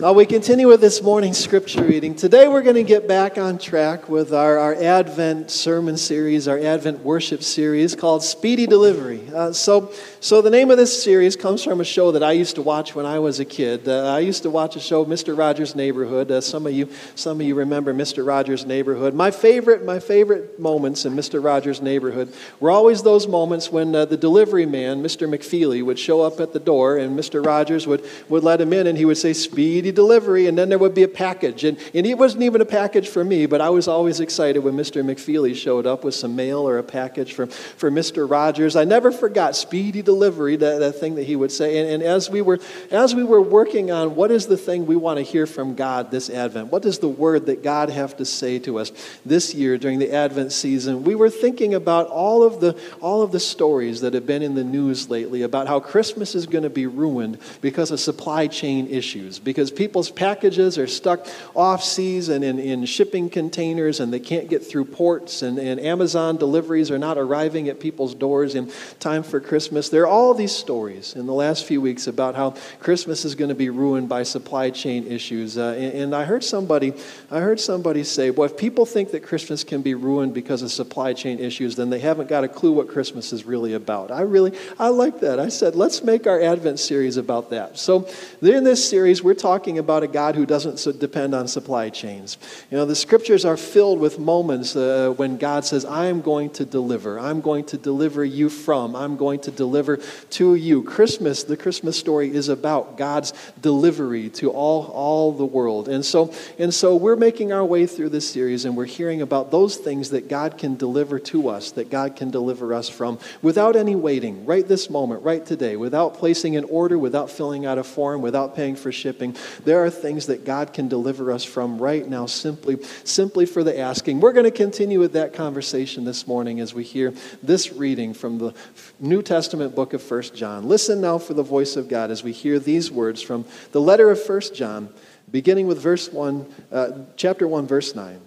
Now, we continue with this morning's scripture reading. Today, we're going to get back on track with our, our Advent sermon series, our Advent worship series called Speedy Delivery. Uh, so, so, the name of this series comes from a show that I used to watch when I was a kid. Uh, I used to watch a show, Mr. Rogers' Neighborhood. Uh, some, of you, some of you remember Mr. Rogers' Neighborhood. My favorite, my favorite moments in Mr. Rogers' Neighborhood were always those moments when uh, the delivery man, Mr. McFeely, would show up at the door and Mr. Rogers would, would let him in and he would say, Speedy delivery, and then there would be a package. And, and it wasn't even a package for me, but I was always excited when Mr. McFeely showed up with some mail or a package for, for Mr. Rogers. I never forgot speedy delivery, that, that thing that he would say. And, and as, we were, as we were working on what is the thing we want to hear from God this Advent, what does the word that God have to say to us this year during the Advent season, we were thinking about all of the, all of the stories that have been in the news lately about how Christmas is going to be ruined because of supply chain issues, because people's packages are stuck off seas and in, in shipping containers and they can't get through ports and, and Amazon deliveries are not arriving at people's doors in time for Christmas. There are all these stories in the last few weeks about how Christmas is going to be ruined by supply chain issues. Uh, and, and I heard somebody, I heard somebody say, well, if people think that Christmas can be ruined because of supply chain issues, then they haven't got a clue what Christmas is really about. I really, I like that. I said, let's make our Advent series about that. So in this series, we're talking talking about a God who doesn't depend on supply chains. You know, the scriptures are filled with moments uh, when God says, I am going to deliver. I'm going to deliver you from. I'm going to deliver to you. Christmas, the Christmas story is about God's delivery to all, all the world. And so, and so we're making our way through this series and we're hearing about those things that God can deliver to us, that God can deliver us from without any waiting, right this moment, right today, without placing an order, without filling out a form, without paying for shipping. There are things that God can deliver us from right now simply, simply for the asking. We're going to continue with that conversation this morning as we hear this reading from the New Testament book of 1 John. Listen now for the voice of God as we hear these words from the letter of 1 John, beginning with verse 1, uh, chapter 1, verse 9.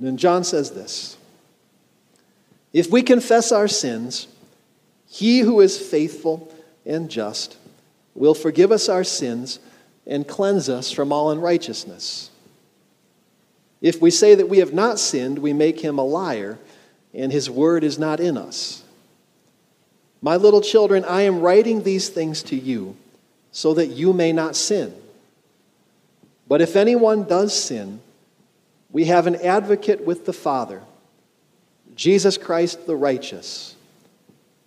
And John says this If we confess our sins, he who is faithful and just will forgive us our sins and cleanse us from all unrighteousness. If we say that we have not sinned, we make him a liar, and his word is not in us. My little children, I am writing these things to you so that you may not sin. But if anyone does sin, we have an advocate with the Father, Jesus Christ the righteous.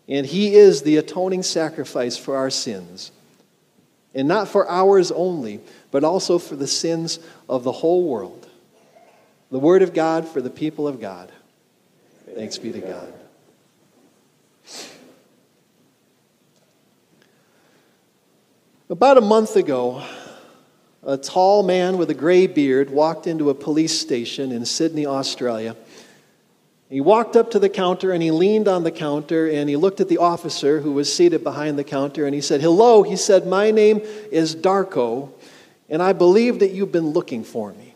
And he is the atoning sacrifice for our sins and not for ours only, but also for the sins of the whole world. The Word of God for the people of God. Thanks be to God. About a month ago, a tall man with a gray beard walked into a police station in Sydney, Australia he walked up to the counter and he leaned on the counter and he looked at the officer who was seated behind the counter and he said, Hello. He said, My name is Darko and I believe that you've been looking for me.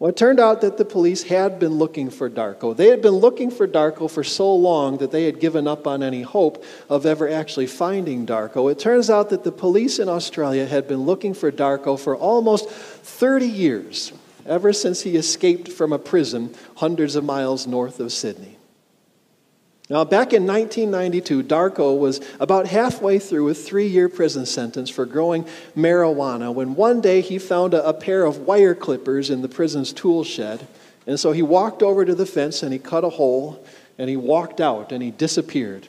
Well, it turned out that the police had been looking for Darko. They had been looking for Darko for so long that they had given up on any hope of ever actually finding Darko. It turns out that the police in Australia had been looking for Darko for almost 30 years ever since he escaped from a prison hundreds of miles north of Sydney. Now, back in 1992, Darko was about halfway through a three year prison sentence for growing marijuana when one day he found a, a, pair of wire clippers in the prison's tool shed. And so he walked over to the fence and he cut a hole and he walked out and he disappeared.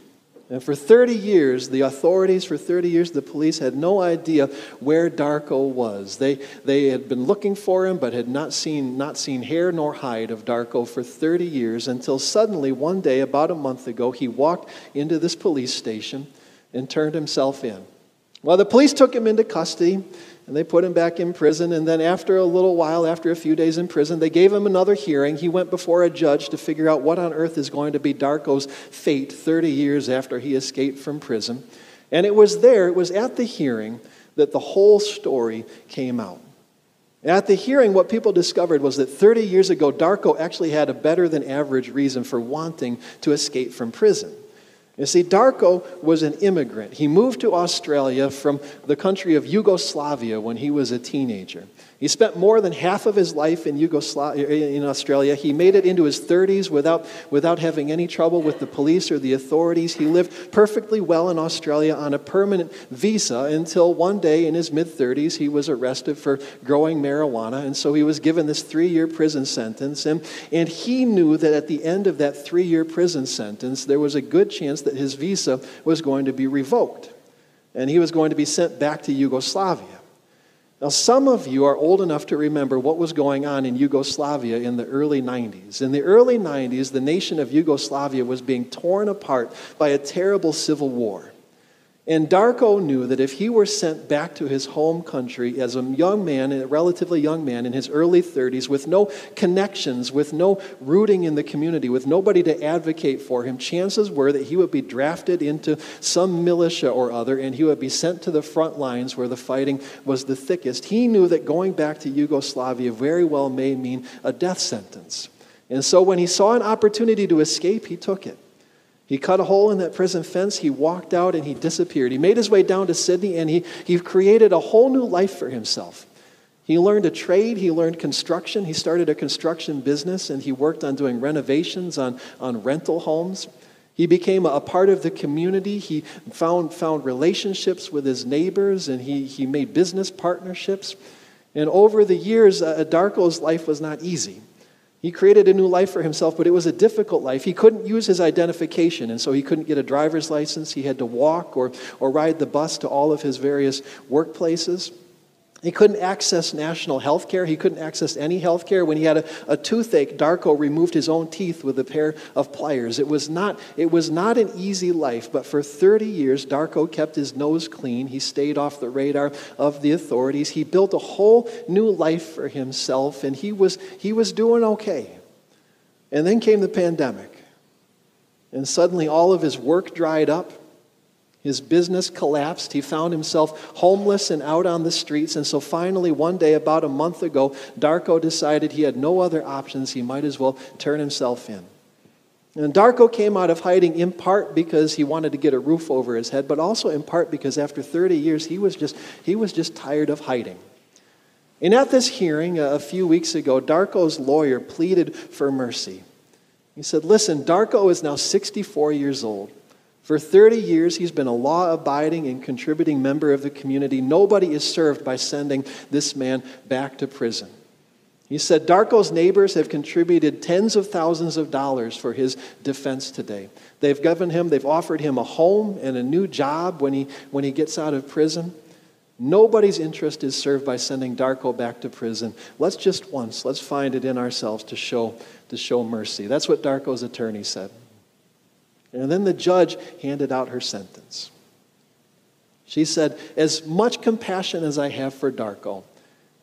And for 30 years, the authorities, for 30 years, the police had no idea where Darko was. They, they had been looking for him, but had not seen, not seen hair nor hide of Darko for 30 years until suddenly, one day, about a month ago, he walked into this police station and turned himself in. Well, the police took him into custody and they put him back in prison. And then, after a little while, after a few days in prison, they gave him another hearing. He went before a judge to figure out what on earth is going to be Darko's fate 30 years after he escaped from prison. And it was there, it was at the hearing, that the whole story came out. At the hearing, what people discovered was that 30 years ago, Darko actually had a better than average reason for wanting to escape from prison. You see, Darko was an immigrant. He moved to Australia from the country of Yugoslavia when he was a teenager. He spent more than half of his life in Yugoslavia, in Australia. He made it into his 30s without, without having any trouble with the police or the authorities. He lived perfectly well in Australia on a permanent visa until one day in his mid 30s he was arrested for growing marijuana. And so he was given this three year prison sentence. And, and he knew that at the end of that three year prison sentence, there was a good chance that his visa was going to be revoked. And he was going to be sent back to Yugoslavia. Now, some of you are old enough to remember what was going on in Yugoslavia in the early 90s. In the early 90s, the nation of Yugoslavia was being torn apart by a terrible civil war. And Darko knew that if he were sent back to his home country as a young man, a relatively young man in his early 30s, with no connections, with no rooting in the community, with nobody to advocate for him, chances were that he would be drafted into some militia or other and he would be sent to the front lines where the fighting was the thickest. He knew that going back to Yugoslavia very well may mean a death sentence. And so when he saw an opportunity to escape, he took it. He cut a hole in that prison fence, he walked out, and he disappeared. He made his way down to Sydney, and he, he created a whole new life for himself. He learned a trade, he learned construction, he started a construction business, and he worked on doing renovations on, on rental homes. He became a part of the community. He found, found relationships with his neighbors, and he, he made business partnerships. And over the years, uh, Darko's life was not easy. He created a new life for himself, but it was a difficult life. He couldn't use his identification, and so he couldn't get a driver's license. He had to walk or, or ride the bus to all of his various workplaces. He couldn't access national health care. He couldn't access any health care. When he had a, a, toothache, Darko removed his own teeth with a pair of pliers. It was, not, it was not an easy life, but for 30 years, Darko kept his nose clean. He stayed off the radar of the authorities. He built a whole new life for himself, and he was, he was doing okay. And then came the pandemic. And suddenly, all of his work dried up. His business collapsed. He found himself homeless and out on the streets. And so finally, one day, about a month ago, Darko decided he had no other options. He might as well turn himself in. And Darko came out of hiding in part because he wanted to get a roof over his head, but also in part because after 30 years, he was just, he was just tired of hiding. And at this hearing a few weeks ago, Darko's lawyer pleaded for mercy. He said, Listen, Darko is now 64 years old. For 30 years, he's been a law abiding and contributing member of the community. Nobody is served by sending this man back to prison. He said Darko's neighbors have contributed tens of thousands of dollars for his defense today. They've given him, they've offered him a home and a new job when he, when he gets out of prison. Nobody's interest is served by sending Darko back to prison. Let's just once, let's find it in ourselves to show, to show mercy. That's what Darko's attorney said. And then the judge handed out her sentence. She said, As much compassion as I have for Darko,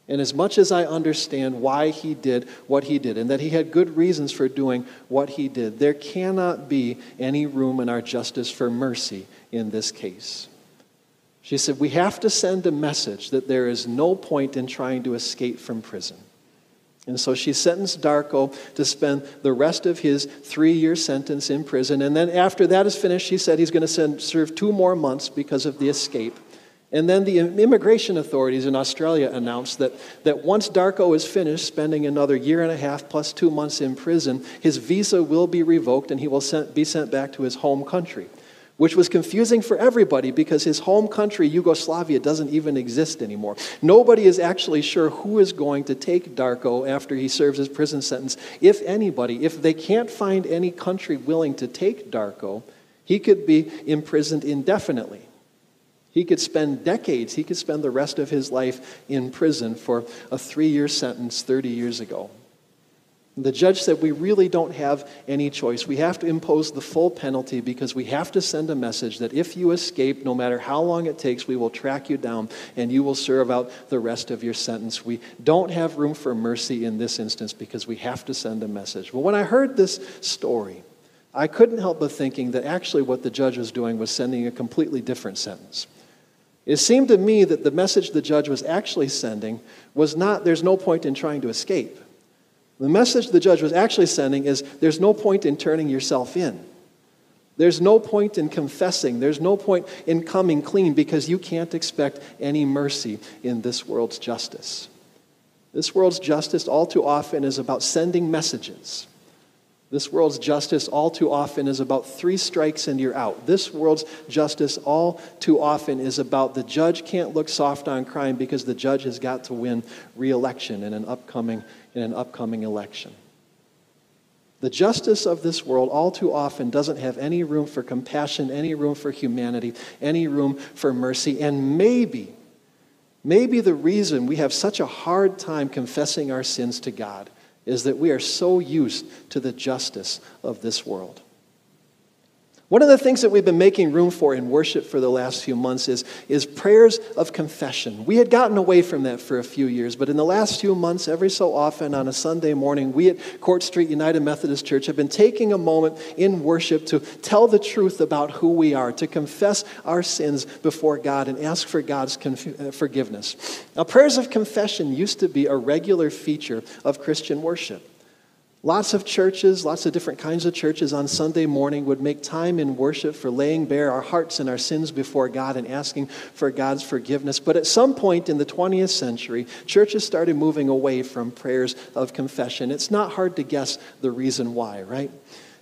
and as much as I understand why he did what he did, and that he had good reasons for doing what he did, there cannot be any room in our justice for mercy in this case. She said, We have to send a message that there is no point in trying to escape from prison. And so she sentenced Darko to spend the rest of his three year sentence in prison. And then after that is finished, she said he's going to send, serve two more months because of the escape. And then the immigration authorities in Australia announced that, that once Darko is finished spending another year and a half plus two months in prison, his visa will be revoked and he will sent, be sent back to his home country which was confusing for everybody because his home country, Yugoslavia, doesn't even exist anymore. Nobody is actually sure who is going to take Darko after he serves his prison sentence, if anybody. If they can't find any country willing to take Darko, he could be imprisoned indefinitely. He could spend decades, he could spend the rest of his life in prison for a three year sentence 30 years ago. The judge said, We really don't have any choice. We have to impose the full penalty because we have to send a message that if you escape, no matter how long it takes, we will track you down and you will serve out the rest of your sentence. We don't have room for mercy in this instance because we have to send a message. Well, when I heard this story, I couldn't help but thinking that actually what the judge was doing was sending a completely different sentence. It seemed to me that the message the judge was actually sending was not, there's no point in trying to escape. The message the judge was actually sending is there's no point in turning yourself in. There's no point in confessing. There's no point in coming clean because you can't expect any mercy in this world's justice. This world's justice all too often is about sending messages. This world's justice all too often is about three strikes and you're out. This world's justice all too often is about the judge can't look soft on crime because the judge has got to win re-election in an upcoming in an upcoming election. The justice of this world all too often doesn't have any room for compassion, any room for humanity, any room for mercy. And maybe, maybe the reason we have such a hard time confessing our sins to God is that we are so used to the justice of this world. One of the things that we've been making room for in worship for the last few months is, is prayers of confession. We had gotten away from that for a few years, but in the last few months, every so often on a Sunday morning, we at Court Street United Methodist Church have been taking a moment in worship to tell the truth about who we are, to confess our sins before God and ask for God's conf- uh, forgiveness. Now, prayers of confession used to be a regular feature of Christian worship. Lots of churches, lots of different kinds of churches on Sunday morning would make time in worship for laying bare our hearts and our sins before God and asking for God's forgiveness. But at some point in the 20th century, churches started moving away from prayers of confession. It's not hard to guess the reason why, right?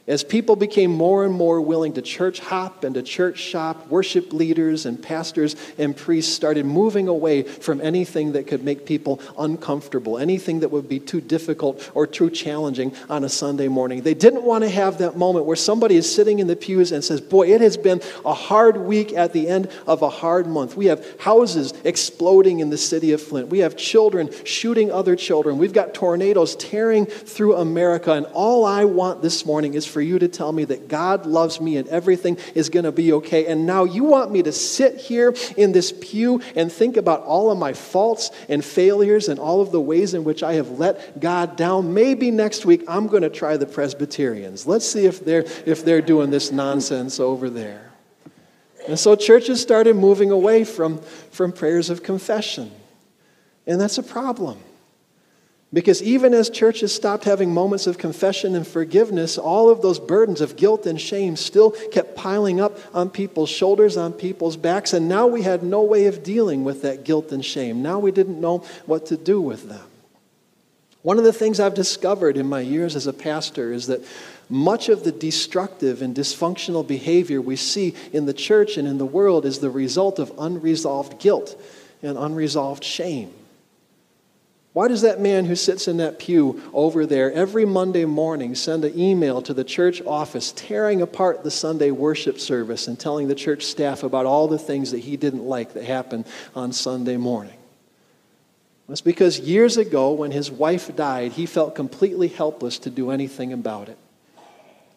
As people became more and more willing to church hop and to church shop, worship leaders and pastors and priests started moving away from anything that could make people uncomfortable, anything that would be too difficult or too challenging on a Sunday morning. They didn't want to have that moment where somebody is sitting in the pews and says, Boy, it has been a hard week at the end of a hard month. We have houses exploding in the city of Flint, we have children shooting other children, we've got tornadoes tearing through America, and all I want this morning is for you to tell me that God loves me and everything is going to be okay. And now you want me to sit here in this pew and think about all of my faults and failures and all of the ways in which I have let God down. Maybe next week I'm going to try the Presbyterians. Let's see if they're, if they're doing this nonsense over there. And so churches started moving away from, from prayers of confession. And that's a problem. Because even as churches stopped having moments of confession and forgiveness, all of those burdens of guilt and shame still kept piling up on people's shoulders, on people's backs, and now we had no way of dealing with that guilt and shame. Now we didn't know what to do with them. One of the things I've discovered in my years as a pastor is that much of the destructive and dysfunctional behavior we see in the church and in the world is the result of unresolved guilt and unresolved shame. Why does that man who sits in that pew over there every Monday morning send an email to the church office tearing apart the Sunday worship service and telling the church staff about all the things that he didn't like that happened on Sunday morning? It's because years ago, when his wife died, he felt completely helpless to do anything about it.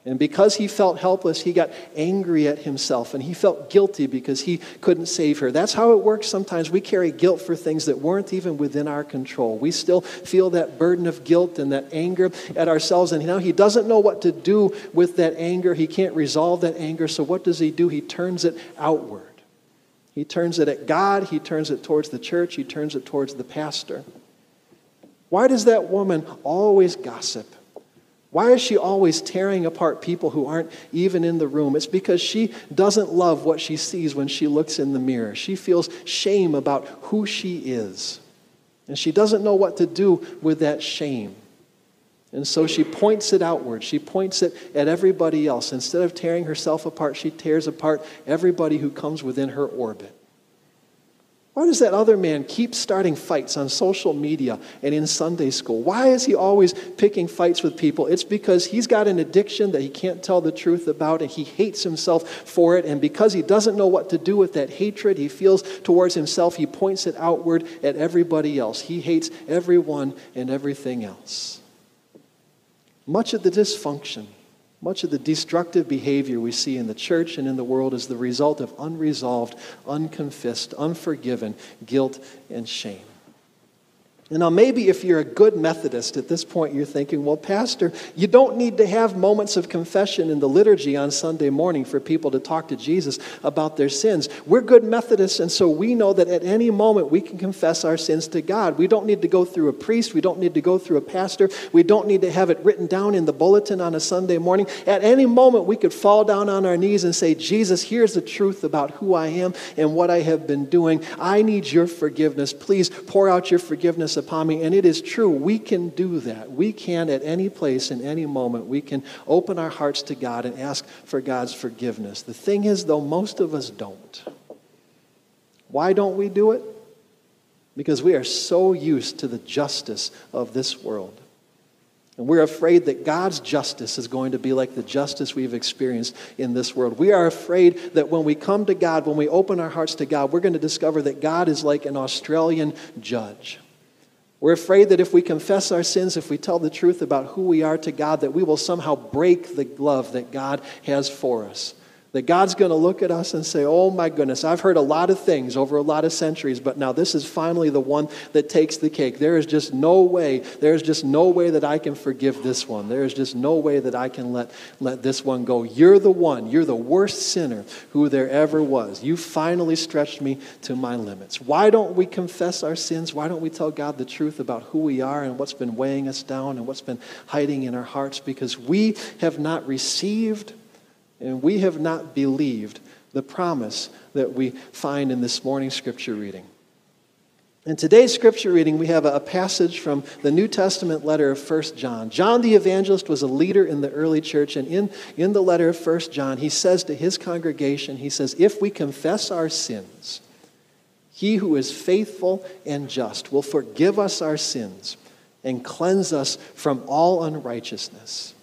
And because he felt helpless, he got angry at himself and he felt guilty because he couldn't save her. That's how it works sometimes. We carry guilt for things that weren't even within our control. We still feel that burden of guilt and that anger at ourselves. And now he doesn't know what to do with that anger. He can't resolve that anger. So what does he do? He turns it outward. He turns it at God, he turns it towards the church, he turns it towards the pastor. Why does that woman always gossip? Why is she always tearing apart people who aren't even in the room? It's because she doesn't love what she sees when she looks in the mirror. She feels shame about who she is. And she doesn't know what to do with that shame. And so she points it outward. She points it at everybody else. Instead of tearing herself apart, she tears apart everybody who comes within her orbit. Why does that other man keep starting fights on social media and in Sunday school? Why is he always picking fights with people? It's because he's got an addiction that he can't tell the truth about and he hates himself for it. And because he doesn't know what to do with that hatred he feels towards himself, he points it outward at everybody else. He hates everyone and everything else. Much of the dysfunction much of the destructive behavior we see in the church and in the world is the result of unresolved, unconfessed, unforgiven guilt and shame. And now, maybe if you're a good Methodist at this point, you're thinking, well, Pastor, you don't need to have moments of confession in the liturgy on Sunday morning for people to talk to Jesus about their sins. We're good Methodists, and so we know that at any moment we can confess our sins to God. We don't need to go through a priest, we don't need to go through a pastor, we don't need to have it written down in the bulletin on a Sunday morning. At any moment, we could fall down on our knees and say, Jesus, here's the truth about who I am and what I have been doing. I need your forgiveness. Please pour out your forgiveness upon me. And it is true, we can do that. We can, at any place, in any moment, we can open our hearts to God and ask for God's forgiveness. The thing is, though, most of us don't. Why don't we do it? Because we are so used to the justice of this world. And we're afraid that God's justice is going to be like the justice we've experienced in this world. We are afraid that when we come to God, when we open our hearts to God, we're going to discover that God is like an Australian judge. We're afraid that if we confess our sins, if we tell the truth about who we are to God, that we will somehow break the love that God has for us. That God's going to look at us and say, Oh my goodness, I've heard a lot of things over a lot of centuries, but now this is finally the one that takes the cake. There is just no way, there is just no way that I can forgive this one. There is just no way that I can let, let this one go. You're the one, you're the worst sinner who there ever was. You finally stretched me to my limits. Why don't we confess our sins? Why don't we tell God the truth about who we are and what's been weighing us down and what's been hiding in our hearts? Because we have not received and we have not believed the promise that we find in this morning's scripture reading. In today's scripture reading, we have a passage from the New Testament letter of 1 John. John the evangelist was a leader in the early church, and in, in the letter of 1 John, he says to his congregation, he says, If we confess our sins, he who is faithful and just will forgive us our sins and cleanse us from all unrighteousness.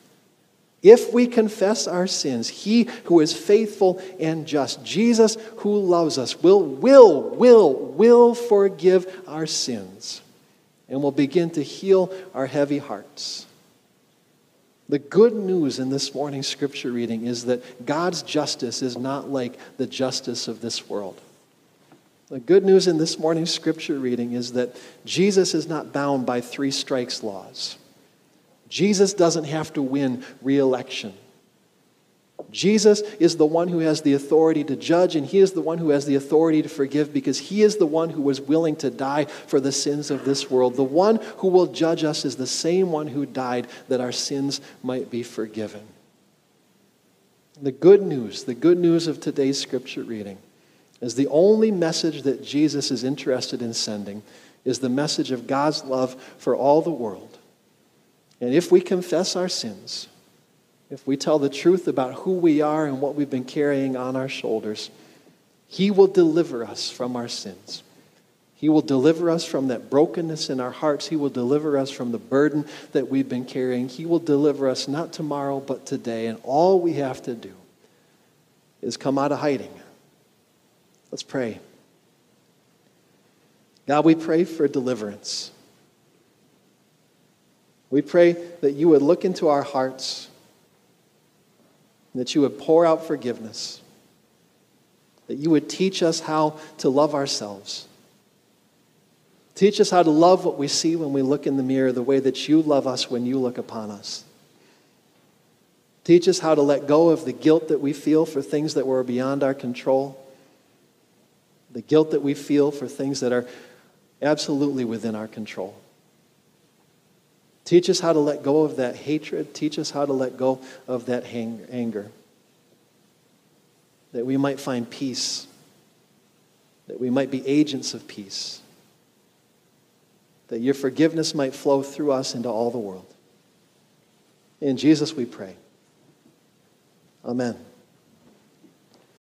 If we confess our sins, he who is faithful and just, Jesus who loves us, will, will, will, will forgive our sins and will begin to heal our heavy hearts. The good news in this morning's scripture reading is that God's justice is not like the justice of this world. The good news in this morning's scripture reading is that Jesus is not bound by three strikes laws. Jesus doesn't have to win re election. Jesus is the one who has the authority to judge, and He is the one who has the authority to forgive because He is the one who was willing to die for the sins of this world. The one who will judge us is the same one who died that our sins might be forgiven. The good news, the good news of today's scripture reading, is the only message that Jesus is interested in sending is the message of God's love for all the world and if we confess our sins, if we tell the truth about who we are and what we've been carrying on our shoulders, He will deliver us from our sins. He will deliver us from that brokenness in our hearts. He will deliver us from the burden that we've been carrying. He will deliver us not tomorrow, but today. And all we have to do is come out of hiding. Let's pray. God, we pray for deliverance. We pray that you would look into our hearts, that you would pour out forgiveness, that you would teach us how to love ourselves. Teach us how to love what we see when we look in the mirror, the way that you love us when you look upon us. Teach us how to let go of the guilt that we feel for things that were beyond our control, the guilt that we feel for things that are absolutely within our control. Teach us how to let go of that hatred. Teach us how to let go of that anger. That we might find peace. That we might be agents of peace. That your forgiveness might flow through us into all the world. In Jesus we pray. Amen.